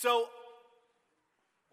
So,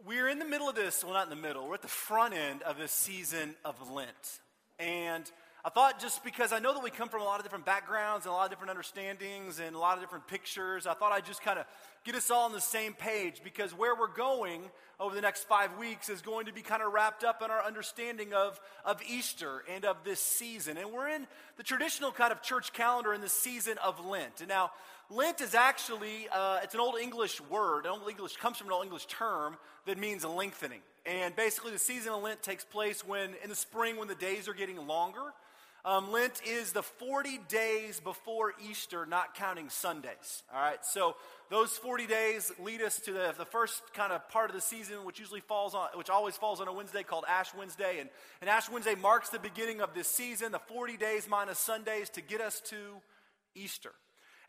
we're in the middle of this, well, not in the middle, we're at the front end of this season of Lent. And I thought just because I know that we come from a lot of different backgrounds and a lot of different understandings and a lot of different pictures, I thought I'd just kind of get us all on the same page because where we're going over the next five weeks is going to be kind of wrapped up in our understanding of, of Easter and of this season. And we're in the traditional kind of church calendar in the season of Lent. And now, Lent is actually, uh, it's an Old English word. An Old English comes from an Old English term that means lengthening. And basically, the season of Lent takes place when, in the spring, when the days are getting longer. Um, Lent is the 40 days before Easter, not counting Sundays. All right, so those 40 days lead us to the, the first kind of part of the season, which usually falls on, which always falls on a Wednesday called Ash Wednesday. And, and Ash Wednesday marks the beginning of this season, the 40 days minus Sundays to get us to Easter.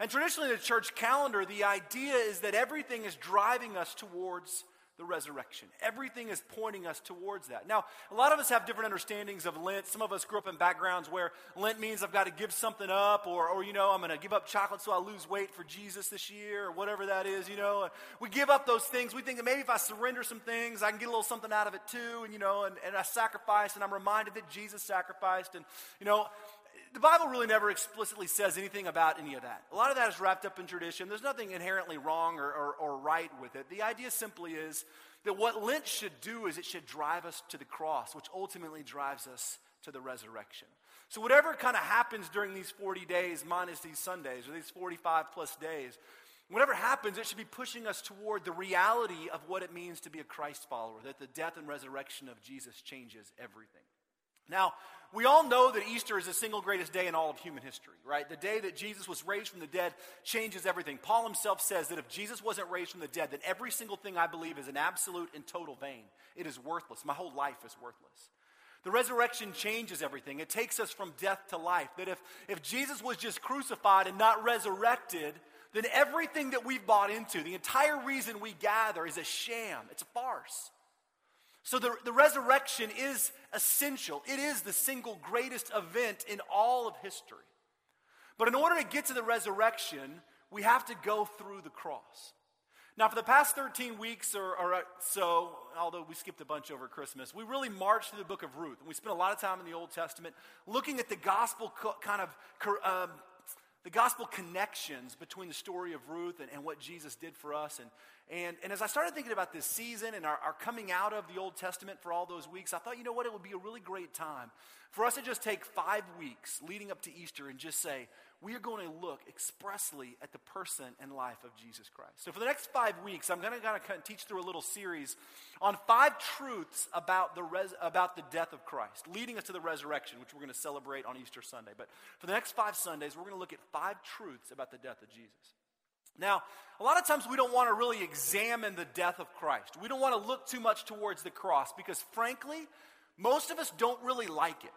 And traditionally in the church calendar, the idea is that everything is driving us towards the resurrection. Everything is pointing us towards that. Now, a lot of us have different understandings of Lent. Some of us grew up in backgrounds where Lent means I've got to give something up, or, or you know, I'm going to give up chocolate so I lose weight for Jesus this year, or whatever that is, you know. We give up those things. We think that maybe if I surrender some things, I can get a little something out of it too, and, you know, and, and I sacrifice, and I'm reminded that Jesus sacrificed. And, you know, the Bible really never explicitly says anything about any of that. A lot of that is wrapped up in tradition. There's nothing inherently wrong or, or, or, right with it. The idea simply is that what Lent should do is it should drive us to the cross, which ultimately drives us to the resurrection. So, whatever kind of happens during these 40 days, minus these Sundays, or these 45 plus days, whatever happens, it should be pushing us toward the reality of what it means to be a Christ follower, that the death and resurrection of Jesus changes everything. Now, we all know that Easter is the single greatest day in all of human history, right? The day that Jesus was raised from the dead changes everything. Paul himself says that if Jesus wasn't raised from the dead, then every single thing I believe is an absolute and total vain. It is worthless. My whole life is worthless. The resurrection changes everything. It takes us from death to life. That if, if Jesus was just crucified and not resurrected, then everything that we've bought into, the entire reason we gather, is a sham. It's a farce. So the, the resurrection is essential. It is the single greatest event in all of history. But in order to get to the resurrection, we have to go through the cross. Now, for the past 13 weeks or, or, so, although we skipped a bunch over Christmas, we really marched through the book of Ruth. And we spent a lot of time in the Old Testament looking at the gospel co- kind of um, the gospel connections between the story of Ruth and, and what Jesus did for us. And, and, and as I started thinking about this season and our, our coming out of the Old Testament for all those weeks, I thought, you know what, it would be a really great time for us to just take five weeks leading up to Easter and just say, we are going to look expressly at the person and life of Jesus Christ. So, for the next five weeks, I'm going to kind of teach through a little series on five truths about the, res- about the death of Christ, leading us to the resurrection, which we're going to celebrate on Easter Sunday. But for the next five Sundays, we're going to look at five truths about the death of Jesus. Now, a lot of times we don't want to really examine the death of Christ. We don't want to look too much towards the cross because, frankly, most of us don't really like it.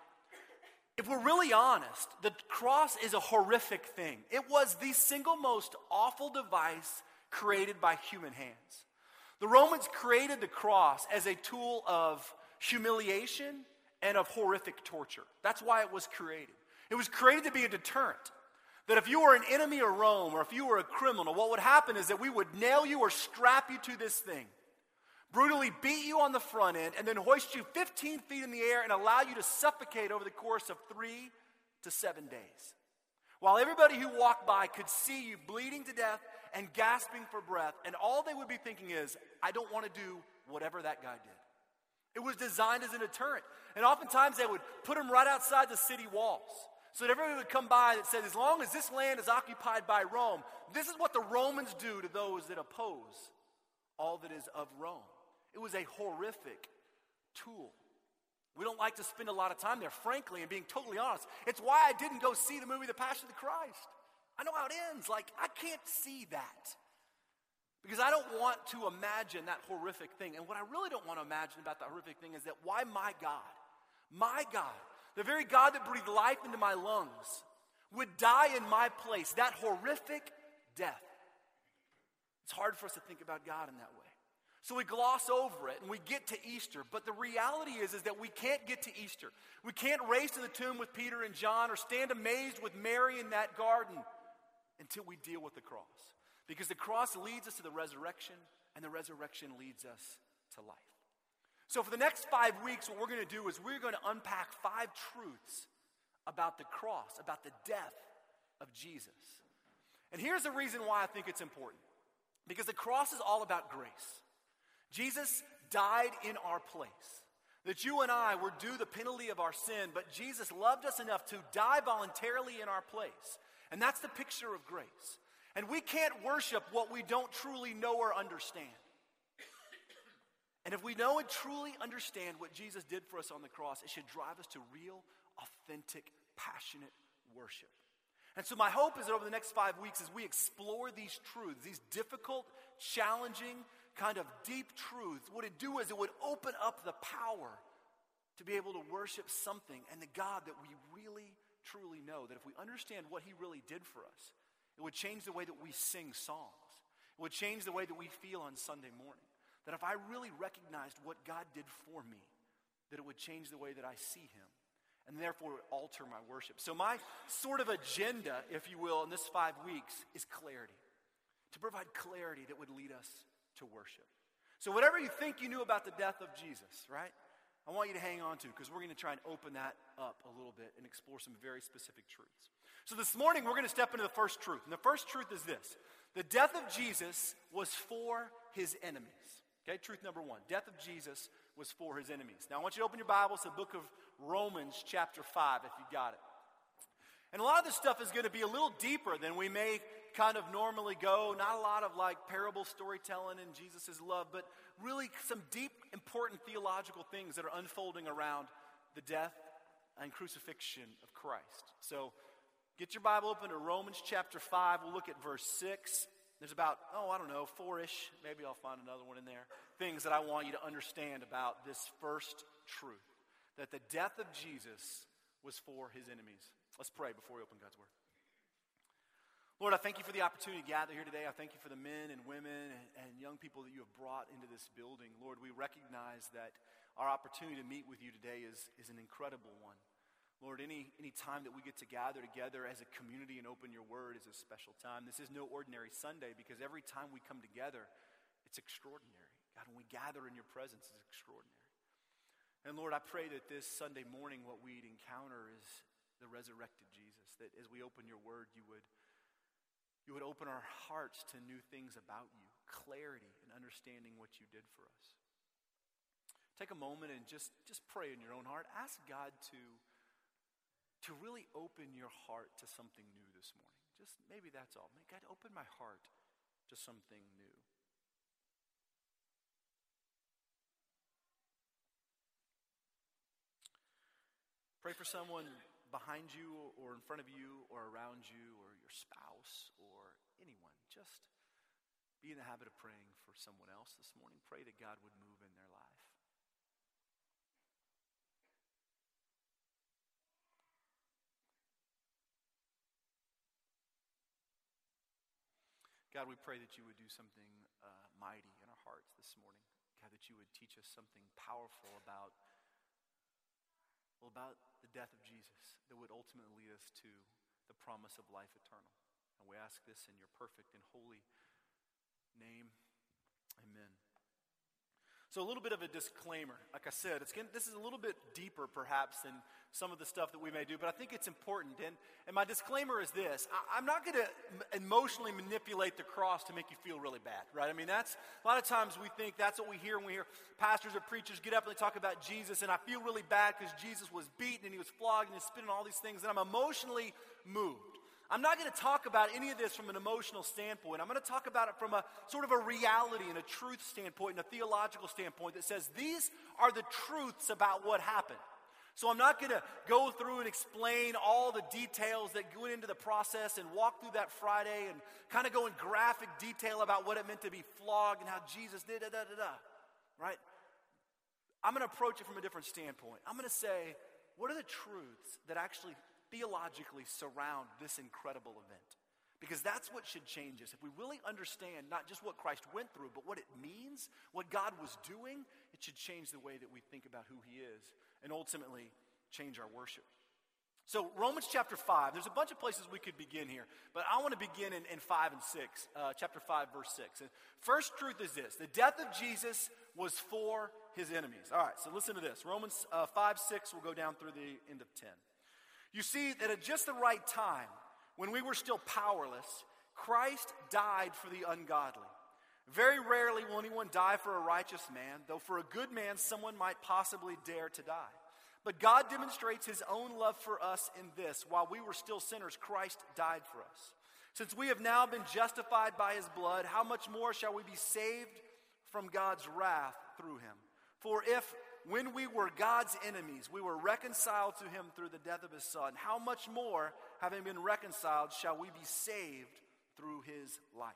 If we're really honest, the cross is a horrific thing. It was the single most awful device created by human hands. The Romans created the cross as a tool of humiliation and of horrific torture. That's why it was created. It was created to be a deterrent. That if you were an enemy of Rome or if you were a criminal, what would happen is that we would nail you or strap you to this thing brutally beat you on the front end, and then hoist you 15 feet in the air and allow you to suffocate over the course of three to seven days. While everybody who walked by could see you bleeding to death and gasping for breath, and all they would be thinking is, I don't want to do whatever that guy did. It was designed as a deterrent. And oftentimes they would put him right outside the city walls. So that everybody would come by that said, as long as this land is occupied by Rome, this is what the Romans do to those that oppose all that is of Rome. It was a horrific tool. We don't like to spend a lot of time there, frankly, and being totally honest. It's why I didn't go see the movie The Passion of the Christ. I know how it ends. Like, I can't see that. Because I don't want to imagine that horrific thing. And what I really don't want to imagine about that horrific thing is that why my God, my God, the very God that breathed life into my lungs, would die in my place, that horrific death. It's hard for us to think about God in that way. So we gloss over it and we get to Easter. But the reality is, is that we can't get to Easter. We can't race to the tomb with Peter and John or stand amazed with Mary in that garden until we deal with the cross. Because the cross leads us to the resurrection, and the resurrection leads us to life. So, for the next five weeks, what we're going to do is we're going to unpack five truths about the cross, about the death of Jesus. And here's the reason why I think it's important because the cross is all about grace. Jesus died in our place. That you and I were due the penalty of our sin, but Jesus loved us enough to die voluntarily in our place. And that's the picture of grace. And we can't worship what we don't truly know or understand. And if we know and truly understand what Jesus did for us on the cross, it should drive us to real, authentic, passionate worship. And so, my hope is that over the next five weeks, as we explore these truths, these difficult, challenging, kind of deep truths, what it do is it would open up the power to be able to worship something and the God that we really, truly know. That if we understand what He really did for us, it would change the way that we sing songs. It would change the way that we feel on Sunday morning. That if I really recognized what God did for me, that it would change the way that I see Him and therefore alter my worship. So, my sort of agenda, if you will, in this five weeks is clarity. To provide clarity that would lead us to worship. So, whatever you think you knew about the death of Jesus, right? I want you to hang on to because we're going to try and open that up a little bit and explore some very specific truths. So, this morning we're going to step into the first truth. And the first truth is this the death of Jesus was for his enemies. Okay, truth number one death of Jesus was for his enemies. Now, I want you to open your Bibles to the book of Romans, chapter 5, if you got it. And a lot of this stuff is going to be a little deeper than we may kind of normally go. Not a lot of like parable storytelling and Jesus' love, but really some deep, important theological things that are unfolding around the death and crucifixion of Christ. So get your Bible open to Romans chapter 5. We'll look at verse 6. There's about, oh, I don't know, four ish, maybe I'll find another one in there, things that I want you to understand about this first truth that the death of Jesus was for his enemies. Let's pray before we open God's Word. Lord, I thank you for the opportunity to gather here today. I thank you for the men and women and, young people that you have brought into this building. Lord, we recognize that our opportunity to meet with you today is, is an incredible one. Lord, any, any time that we get to gather together as a community and open your word is a special time. This is no ordinary Sunday because every time we come together, it's extraordinary. God, when we gather in your presence, it's extraordinary. And Lord, I pray that this Sunday morning, what we'd encounter is the resurrected Jesus, that as we open your word, you would you would open our hearts to new things about you, clarity and understanding what you did for us. Take a moment and just, just pray in your own heart. Ask God to, to really open your heart to something new this morning. Just maybe that's all. May God open my heart to something new. Pray for someone behind you or in front of you or around you or your spouse or anyone. Just be in the habit of praying for someone else this morning. Pray that God would move in their life. God, we pray that you would do something uh, mighty in our hearts this morning. God, that you would teach us something powerful about, well, about the death of Jesus that would ultimately lead us to the promise of life eternal. And we ask this in your perfect and holy name. Amen. So, a little bit of a disclaimer. Like I said, this is a little bit deeper perhaps than some of the stuff that we may do, but I think it's important. And, and my disclaimer is this I, am not going to emotionally manipulate the cross to make you feel really bad, right? I mean, that's a lot of times we think that's what we hear when we hear pastors or preachers get up and they talk about Jesus, and I feel really bad because Jesus was beaten and he was flogged and he's spitting all these things, and I'm emotionally moved. I'm not going to talk about any of this from an emotional standpoint. I'm going to talk about it from a sort of a reality and a truth standpoint and a theological standpoint that says these are the truths about what happened. So I'm not going to go through and explain all the details that went into the process and walk through that Friday and kind of go in graphic detail about what it meant to be flogged and how Jesus did da da da da. Right? I'm going to approach it from a different standpoint. I'm going to say, what are the truths that actually theologically surround this incredible event. Because that's what should change us. If we really understand not just what Christ went through, but what it means, what God was doing, it should change the way that we think about who He is and ultimately change our worship. So, Romans chapter 5, there's a bunch of places we could begin here, but I want to begin in, in 5 and 6, uh, chapter 5, verse 6. And first truth is this the death of Jesus was for his enemies. All right, so listen to this Romans uh, 5, 6, we'll go down through the end of 10. You see that at just the right time, when we were still powerless, Christ died for the ungodly. Very rarely will anyone die for a righteous man, though for a good man, someone might possibly dare to die. But God demonstrates his own love for us in this while we were still sinners, Christ died for us. Since we have now been justified by his blood, how much more shall we be saved from God's wrath through him? For if, when we were God's enemies, we were reconciled to him through the death of his son, how much more, having been reconciled, shall we be saved through his life?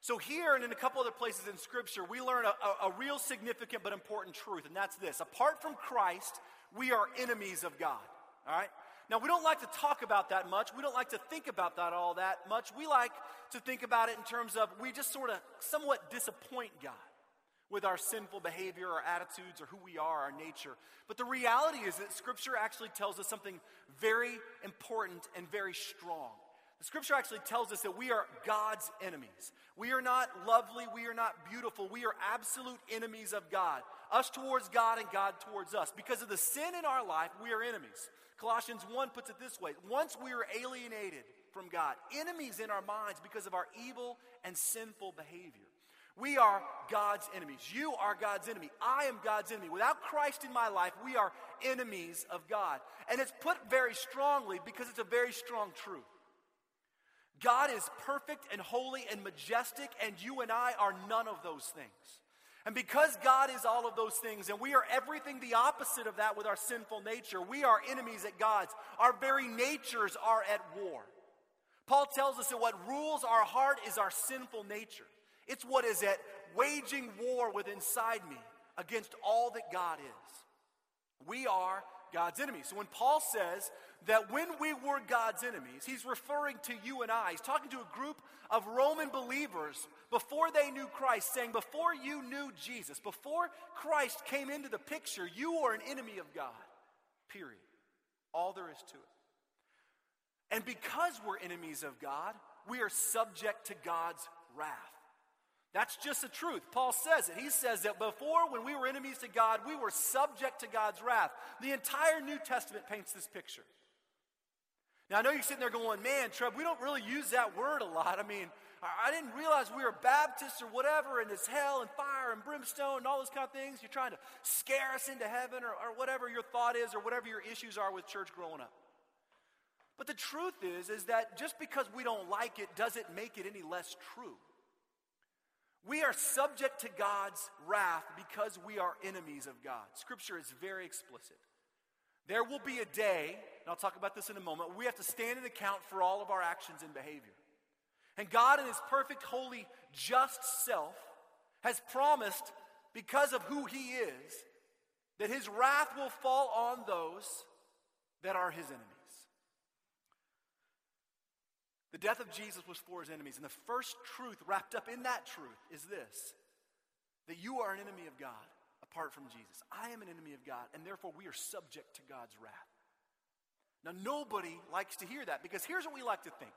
So, here and in a couple other places in Scripture, we learn a, a, a, real significant but important truth, and that's this. Apart from Christ, we are enemies of God. All right? Now, we don't like to talk about that much. We don't like to think about that all that much. We like to think about it in terms of we just sort of somewhat disappoint God with our sinful behavior, our attitudes, or who we are, our nature. But the reality is that Scripture actually tells us something very important and very strong. The scripture actually tells us that we are God's enemies. We are not lovely. We are not beautiful. We are absolute enemies of God. Us towards God and God towards us. Because of the sin in our life, we are enemies. Colossians 1 puts it this way Once we were alienated from God, enemies in our minds because of our evil and sinful behavior. We are God's enemies. You are God's enemy. I am God's enemy. Without Christ in my life, we are enemies of God. And it's put very strongly because it's a very strong truth. God is perfect and holy and majestic, and you and I are none of those things. And because God is all of those things, and we are everything the opposite of that with our sinful nature, we are enemies at God's. Our very natures are at war. Paul tells us that what rules our heart is our sinful nature. It's what is at waging war within inside me against all that God is. We are God's enemies. So when Paul says that when we were God's enemies, he's referring to you and I. He's talking to a group of Roman believers before they knew Christ, saying, Before you knew Jesus, before Christ came into the picture, you were an enemy of God. Period. All there is to it. And because we're enemies of God, we are subject to God's wrath. That's just the truth. Paul says it. He says that before, when we were enemies to God, we were subject to God's wrath. The entire New Testament paints this picture. Now, I know you're sitting there going, man, Trev, we don't really use that word a lot. I mean, I didn't realize we were Baptists or whatever, and it's hell and fire and brimstone and all those kind of things. You're trying to scare us into heaven or, or whatever your thought is or whatever your issues are with church growing up. But the truth is, is that just because we don't like it doesn't make it any less true. We are subject to God's wrath because we are enemies of God. Scripture is very explicit. There will be a day, and I'll talk about this in a moment, we have to stand and account for all of our actions and behavior. And God, in His perfect, holy, just self, has promised, because of who He is, that His wrath will fall on those that are His enemies. The death of Jesus was for his enemies. And the first truth wrapped up in that truth is this that you are an enemy of God apart from Jesus. I am an enemy of God, and therefore we are subject to God's wrath. Now, nobody likes to hear that because here's what we like to think.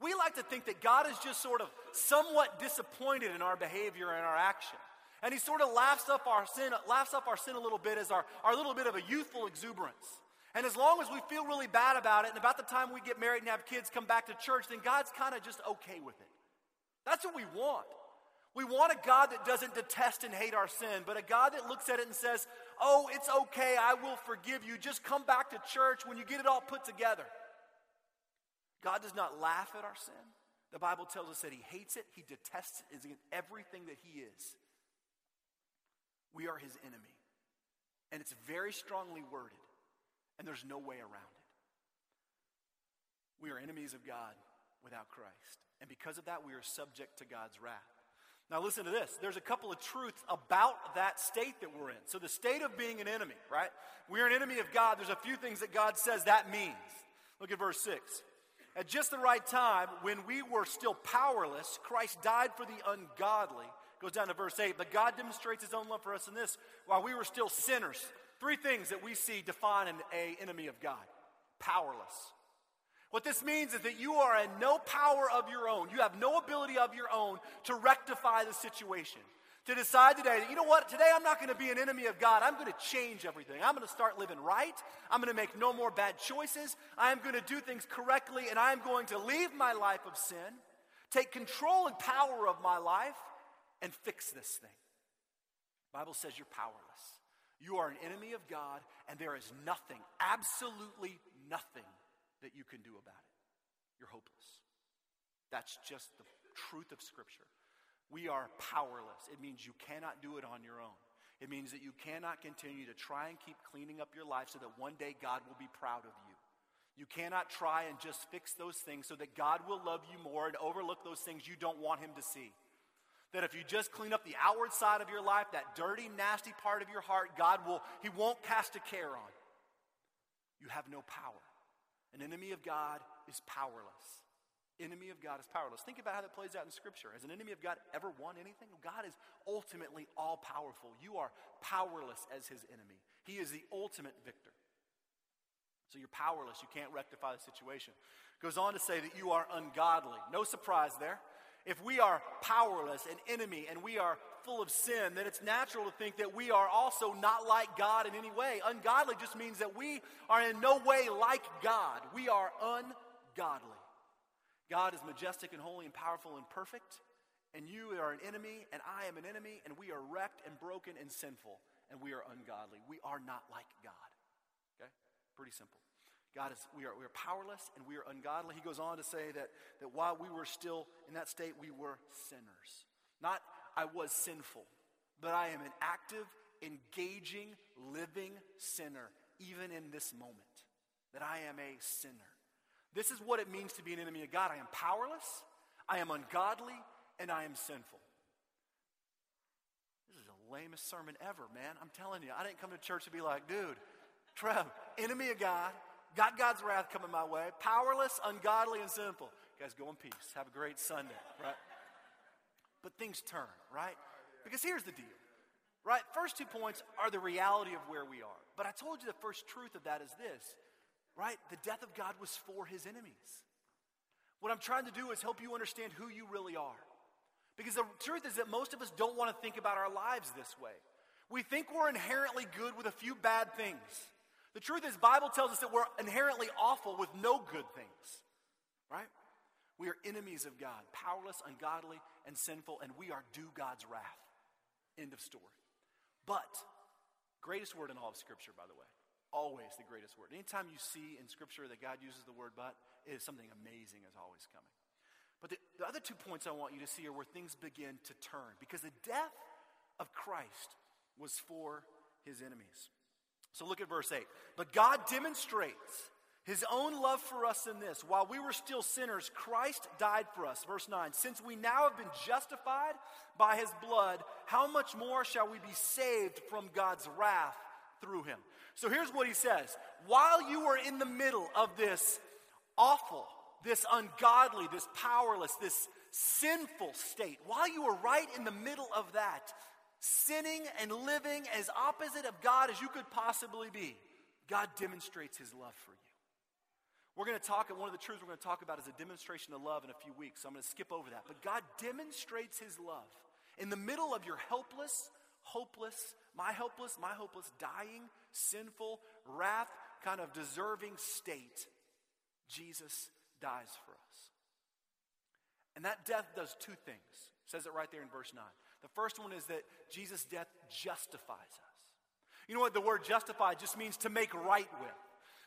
We like to think that God is just sort of somewhat disappointed in our behavior and our action. And he sort of laughs up our sin, laughs up our sin a little bit as our, our little bit of a youthful exuberance. And as long as we feel really bad about it, and about the time we get married and have kids come back to church, then God's kind of just okay with it. That's what we want. We want a God that doesn't detest and hate our sin, but a God that looks at it and says, Oh, it's okay, I will forgive you. Just come back to church when you get it all put together. God does not laugh at our sin. The Bible tells us that He hates it, He detests it, is in everything that He is. We are His enemy. And it's very strongly worded and there's no way around it. We are enemies of God without Christ. And because of that, we are subject to God's wrath. Now, listen to this. There's a couple of truths about that state that we're in. So, the state of being an enemy, right? We're an enemy of God. There's a few things that God says that means. Look at verse 6. At just the right time, when we were still powerless, Christ died for the ungodly. Goes down to verse 8. But God demonstrates his own love for us in this while we were still sinners, Three things that we see define an a enemy of God. powerless. What this means is that you are in no power of your own. You have no ability of your own to rectify the situation. To decide today that, you know what, today I'm not going to be an enemy of God. I'm going to change everything. I'm going to start living right. I'm going to make no more bad choices. I'm going to do things correctly, and I'm going to leave my life of sin, take control and power of my life, and fix this thing. The Bible says you're powerless. You are an enemy of God, and there is nothing, absolutely nothing that you can do about it. You're hopeless. That's just the truth of Scripture. We are powerless. It means you cannot do it on your own. It means that you cannot continue to try and keep cleaning up your life so that one day God will be proud of you. You cannot try and just fix those things so that God will love you more and overlook those things you don't want Him to see. That if you just clean up the outward side of your life, that dirty, nasty part of your heart, God will, He won't cast a care on. You have no power. An enemy of God is powerless. Enemy of God is powerless. Think about how that plays out in Scripture. Has an enemy of God ever won anything? God is ultimately all powerful. You are powerless as his enemy. He is the ultimate victor. So you're powerless. You can't rectify the situation. Goes on to say that you are ungodly. No surprise there. If we are powerless, and enemy, and we are full of sin, then it's natural to think that we are also not like God in any way. Ungodly just means that we are in no way like God. We are ungodly. God is majestic and holy and powerful and perfect, and you are an enemy, and I am an enemy, and we are wrecked and broken and sinful, and we are ungodly. We are not like God. Okay? Pretty simple. God is, we are, we are powerless and we are ungodly. He goes on to say that, that while we were still in that state, we were sinners. Not I was sinful, but I am an active, engaging, living sinner, even in this moment, that I am a sinner. This is what it means to be an enemy of God. I am powerless, I am ungodly, and I am sinful. This is the lamest sermon ever, man. I'm telling you, I didn't come to church to be like, dude, Trev, enemy of God, got God's wrath coming my way, powerless, ungodly, and sinful. Guys, go in peace. Have a great Sunday, right? but things turn, right? Because here's the deal, right? First two points are the reality of where we are. But I told you the first truth of that is this, right? The death of God was for his enemies. What I'm trying to do is help you understand who you really are. Because the truth is that most of us don't want to think about our lives this way. We think we're inherently good with a few bad things. The truth is, Bible tells us that we're inherently awful with no good things, right? We are enemies of God, powerless, ungodly, and sinful, and we are due God's wrath. End of story. But, greatest word in all of Scripture, by the way. Always the greatest word. Anytime you see in Scripture that God uses the word but, it is something amazing is always coming. But the, the other two points I want you to see are where things begin to turn. Because the death of Christ was for his enemies. So look at verse 8. But God demonstrates his own love for us in this while we were still sinners, Christ died for us. Verse 9 Since we now have been justified by his blood, how much more shall we be saved from God's wrath through him? So here's what he says While you were in the middle of this awful, this ungodly, this powerless, this sinful state, while you were right in the middle of that, sinning and living as opposite of God as you could possibly be, God demonstrates his love for you. We're going to talk, and one of the truths we're going to talk about is a demonstration of love in a few weeks. So I'm going to skip over that. But God demonstrates his love. In the middle of your helpless, hopeless, my helpless, my hopeless, dying, sinful, wrath, kind of deserving state, Jesus dies for us. And that death does two things. It says it right there in verse 9. The first one is that Jesus' death justifies us. You know what the word justify just means to make right with.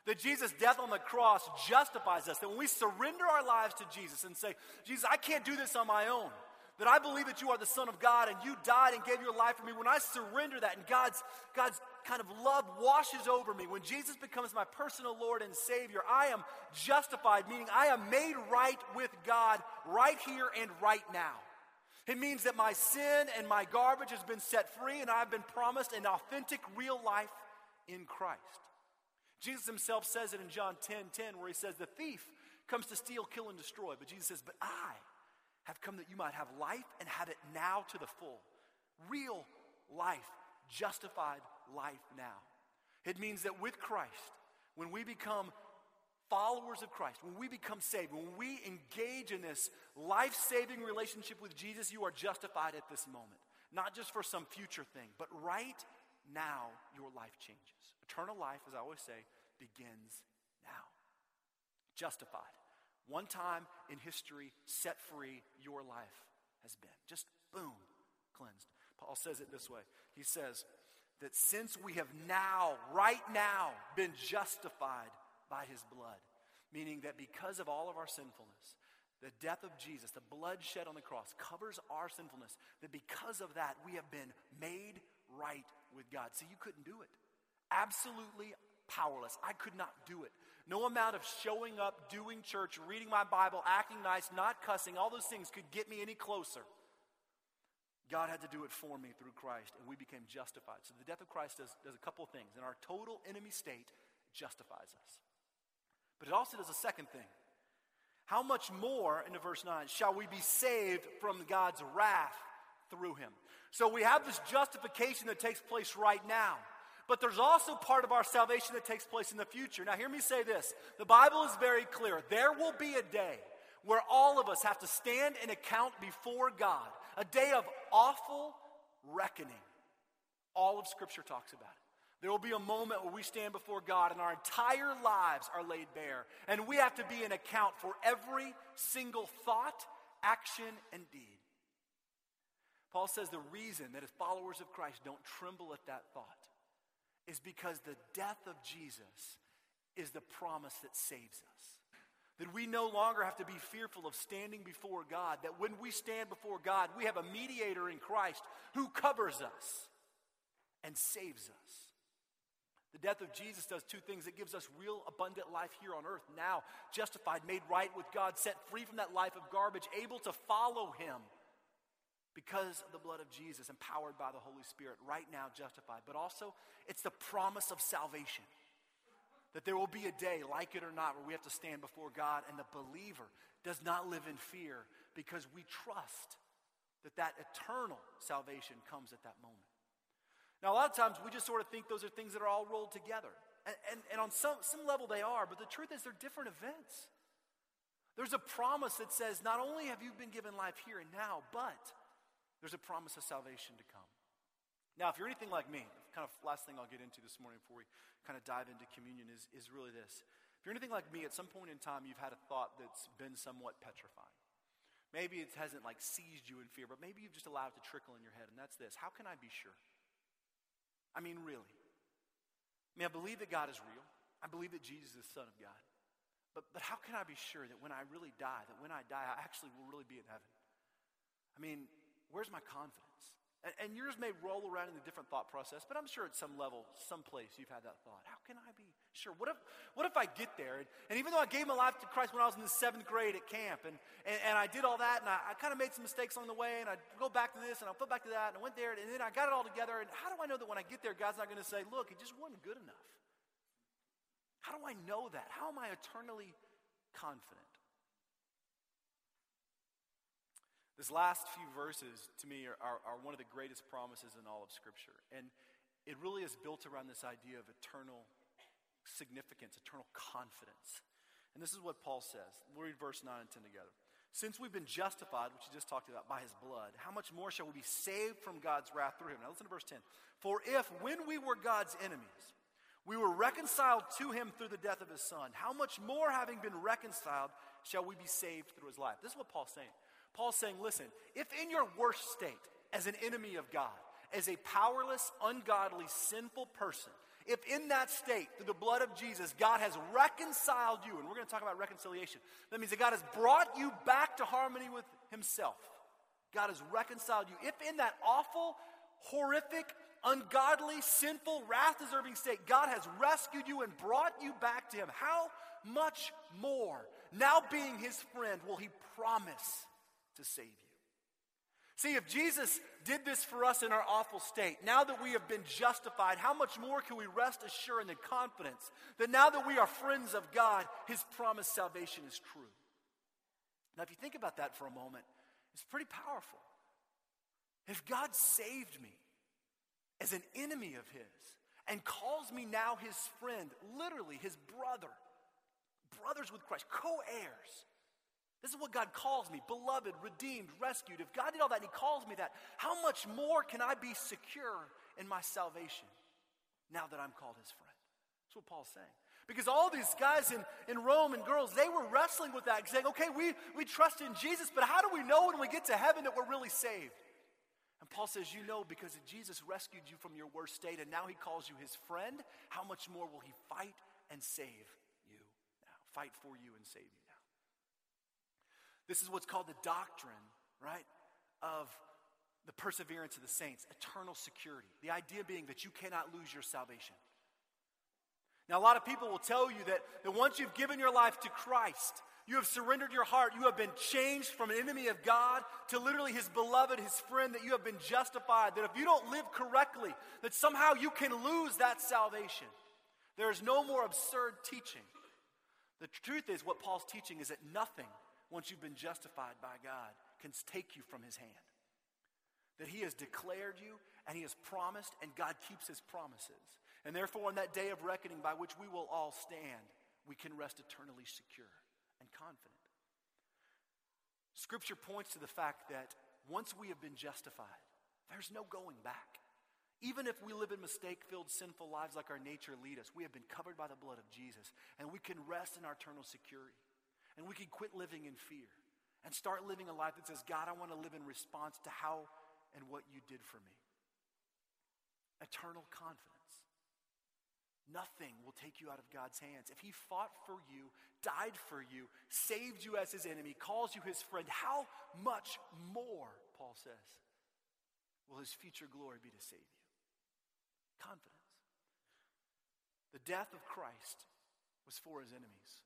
That Jesus' death on the cross justifies us. That when we surrender our lives to Jesus and say, Jesus, I can't do this on my own. That I believe that you are the Son of God and you died and gave your life for me. When I surrender that and God's, God's kind of love washes over me, when Jesus becomes my personal Lord and Savior, I am justified, meaning I am made right with God right here and right now. It means that my sin and my garbage has been set free and I've been promised an authentic, real life in Christ. Jesus himself says it in John 10 10, where he says, The thief comes to steal, kill, and destroy. But Jesus says, But I have come that you might have life and have it now to the full. Real life, justified life now. It means that with Christ, when we become followers of Christ, when we become saved, when we engage in this life saving relationship with Jesus, you are justified at this moment. Not just for some future thing, but right now, your life changes. Eternal life, as I always say, begins now. Justified. One time in history, set free, your life has been. Just boom, cleansed. Paul says it this way He says that since we have now, right now, been justified by his blood, meaning that because of all of our sinfulness, the death of Jesus, the blood shed on the cross, covers our sinfulness, that because of that, we have been made right with God. See, you couldn't do it. Absolutely powerless. I could not do it. No amount of showing up, doing church, reading my Bible, acting nice, not cussing, all those things could get me any closer. God had to do it for me through Christ, and we became justified. So the death of Christ does, does a couple things. In our total enemy state, justifies us. But it also does a second thing. How much more, into verse 9, shall we be saved from God's wrath through him? So we have this justification that takes place right now. But there's also part of our salvation that takes place in the future. Now, hear me say this the Bible is very clear. There will be a day where all of us have to stand and account before God, a day of awful reckoning. All of Scripture talks about it. There will be a moment where we stand before God and our entire lives are laid bare. And we have to be an account for every single thought, action, and deed. Paul says the reason that as followers of Christ don't tremble at that thought is because the death of Jesus is the promise that saves us. That we no longer have to be fearful of standing before God. That when we stand before God, we have a mediator in Christ who covers us and saves us. The death of Jesus does two things. It gives us real abundant life here on earth now, justified, made right with God, set free from that life of garbage, able to follow Him because of the blood of Jesus, empowered by the Holy Spirit, right now justified. But also, it's the promise of salvation. That there will be a day, like it or not, where we have to stand before God, and the believer does not live in fear because we trust that that eternal salvation comes at that moment. Now, a lot of times we just sort of think those are things that are all rolled together. And, and, and on some, some level they are, but the truth is they're different events. There's a promise that says not only have you been given life here and now, but there's a promise of salvation to come. Now, if you're anything like me, kind of last thing I'll get into this morning before we kind of dive into communion is, is really this. If you're anything like me, at some point in time, you've had a thought that's been somewhat petrifying. Maybe it hasn't like seized you in fear, but maybe you've just allowed it to trickle in your head, and that's this How can I be sure? I mean, really. I mean, I believe that God is real. I believe that Jesus is the Son of God. But, but how can I be sure that when I really die, that when I die, I actually will really be in heaven? I mean, where's my confidence? And, and yours may roll around in a different thought process, but I'm sure at some level, someplace, you've had that thought. How can I be sure? What if, what if I get there? And, and even though I gave my life to Christ when I was in the seventh grade at camp, and, and, and I did all that, and I, I kind of made some mistakes along the way, and I go back to this, and I flip back to that, and I went there, and then I got it all together. And how do I know that when I get there, God's not going to say, look, it just wasn't good enough? How do I know that? How am I eternally confident? This last few verses, to me, are, are, are, one of the greatest promises in all of Scripture. And it really is built around this idea of eternal significance, eternal confidence. And this is what Paul says. We'll read verse 9 and 10 together. Since we've been justified, which you just talked about, by his blood, how much more shall we be saved from God's wrath through him? Now listen to verse 10. For if, when we were God's enemies, we were reconciled to him through the death of his son, how much more, having been reconciled, shall we be saved through his life? This is what Paul's saying. Paul's saying, listen, if in your worst state, as an enemy of God, as a powerless, ungodly, sinful person, if in that state, through the blood of Jesus, God has reconciled you, and we're going to talk about reconciliation, that means that God has brought you back to harmony with Himself. God has reconciled you. If in that awful, horrific, ungodly, sinful, wrath deserving state, God has rescued you and brought you back to Him, how much more, now being His friend, will He promise to save you. See, if Jesus did this for us in our awful state, now that we have been justified, how much more can we rest assured in the confidence that now that we are friends of God, His promised salvation is true? Now, if you think about that for a moment, it's pretty powerful. If God saved me as an enemy of His and calls me now His friend, literally His brother, brothers with Christ, co heirs. This is what God calls me beloved, redeemed, rescued. If God did all that and He calls me that, how much more can I be secure in my salvation now that I'm called His friend? That's what Paul's saying. Because all these guys in, in Rome and girls, they were wrestling with that, saying, okay, we, we trust in Jesus, but how do we know when we get to heaven that we're really saved? And Paul says, You know, because Jesus rescued you from your worst state and now he calls you his friend, how much more will he fight and save you now? Fight for you and save you. This is what's called the doctrine, right, of the perseverance of the saints, eternal security. The idea being that you cannot lose your salvation. Now, a lot of people will tell you that, that once you've given your life to Christ, you have surrendered your heart, you have been changed from an enemy of God to literally his beloved, his friend, that you have been justified, that if you don't live correctly, that somehow you can lose that salvation. There is no more absurd teaching. The truth is, what Paul's teaching is that nothing, once you've been justified by God, can take you from his hand. That he has declared you and he has promised, and God keeps his promises. And therefore, on that day of reckoning by which we will all stand, we can rest eternally secure and confident. Scripture points to the fact that once we have been justified, there's no going back. Even if we live in mistake filled, sinful lives like our nature lead us, we have been covered by the blood of Jesus, and we can rest in our eternal security. And we can quit living in fear and start living a life that says, God, I want to live in response to how and what you did for me. Eternal confidence. Nothing will take you out of God's hands. If He fought for you, died for you, saved you as His enemy, calls you His friend, how much more, Paul says, will His future glory be to save you? Confidence. The death of Christ was for His enemies.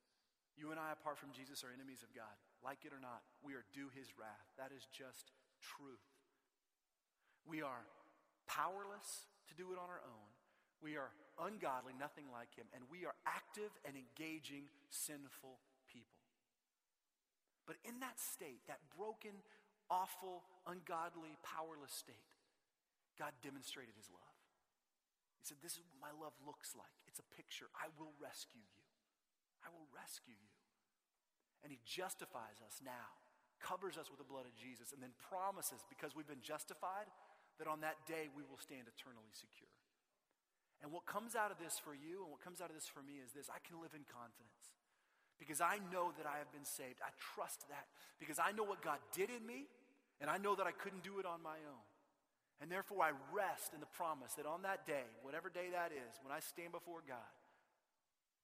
You and I, apart from Jesus, are enemies of God. Like it or not, we are due His wrath. That is just truth. We are powerless to do it on our own. We are ungodly, nothing like him, and we are active and engaging sinful people. But in that state, that broken, awful, ungodly, powerless state, God demonstrated his love. He said, This is what my love looks like. It's a picture. I will rescue you. I will rescue you. And he justifies us now, covers us with the blood of Jesus, and then promises, because we've been justified, that on that day we will stand eternally secure. And what comes out of this for you and what comes out of this for me is this I can live in confidence because I know that I have been saved. I trust that because I know what God did in me and I know that I couldn't do it on my own. And therefore, I rest in the promise that on that day, whatever day that is, when I stand before God,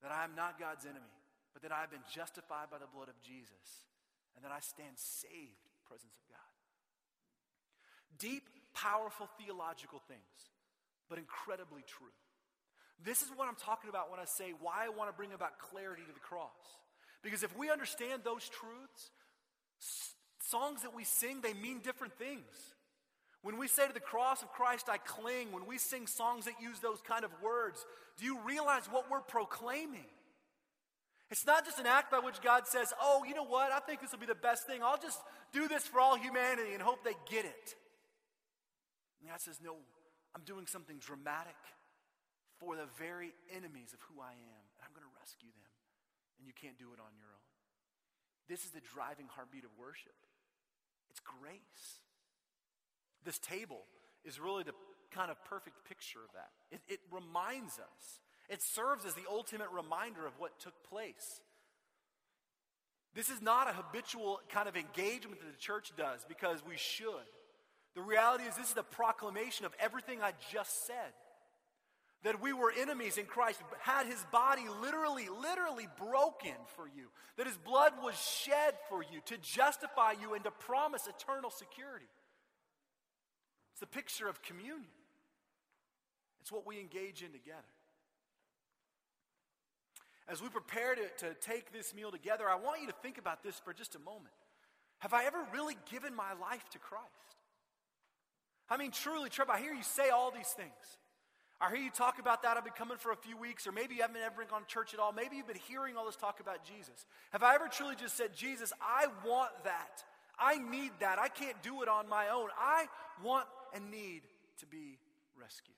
that I am not God's enemy, but that I have been justified by the blood of Jesus and that I stand saved in the presence of God. Deep, powerful theological things, but incredibly true. This is what I'm talking about when I say why I want to bring about clarity to the cross. Because if we understand those truths, songs that we sing, they mean different things. When we say to the cross of Christ, I cling, when we sing songs that use those kind of words, do you realize what we're proclaiming? It's not just an act by which God says, oh, you know what, I think this will be the best thing. I'll just do this for all humanity and hope they get it. And God says, no, I'm doing something dramatic for the very enemies of who I am, and I'm going to rescue them. And you can't do it on your own. This is the driving heartbeat of worship. It's grace. This table is really the kind of perfect picture of that. It, it reminds us, it serves as the ultimate reminder of what took place. This is not a habitual kind of engagement that the church does because we should. The reality is, this is the proclamation of everything I just said that we were enemies in Christ, had his body literally, literally broken for you, that his blood was shed for you to justify you and to promise eternal security. It's the picture of communion, it's what we engage in together. As we prepare to, to take this meal together, I want you to think about this for just a moment. Have I ever really given my life to Christ? I mean, truly, Trevor, I hear you say all these things. I hear you talk about that. I've been coming for a few weeks, or maybe you haven't ever gone to church at all. Maybe you've been hearing all this talk about Jesus. Have I ever truly just said, Jesus, I want that. I need that. I can't do it on my own. I want and need to be rescued.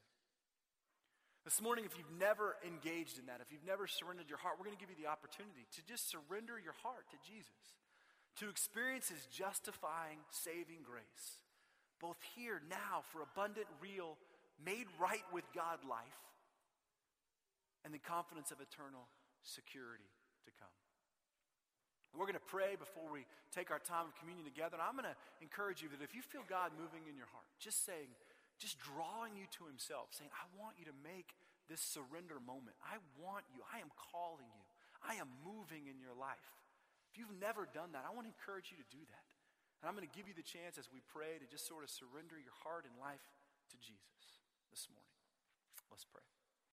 This morning, if you've never engaged in that, if you've never surrendered your heart, we're going to give you the opportunity to just surrender your heart to Jesus, to experience his justifying, saving grace, both here, now, for abundant, real, made right with God life, and the confidence of eternal security to come. We're going to pray before we take our time of communion together. And I'm going to encourage you that if you feel God moving in your heart, just saying, just drawing you to Himself, saying, I want you to make this surrender moment. I want you. I am calling you. I am moving in your life. If you've never done that, I want to encourage you to do that. And I'm going to give you the chance as we pray to just sort of surrender your heart and life to Jesus this morning. Let's pray.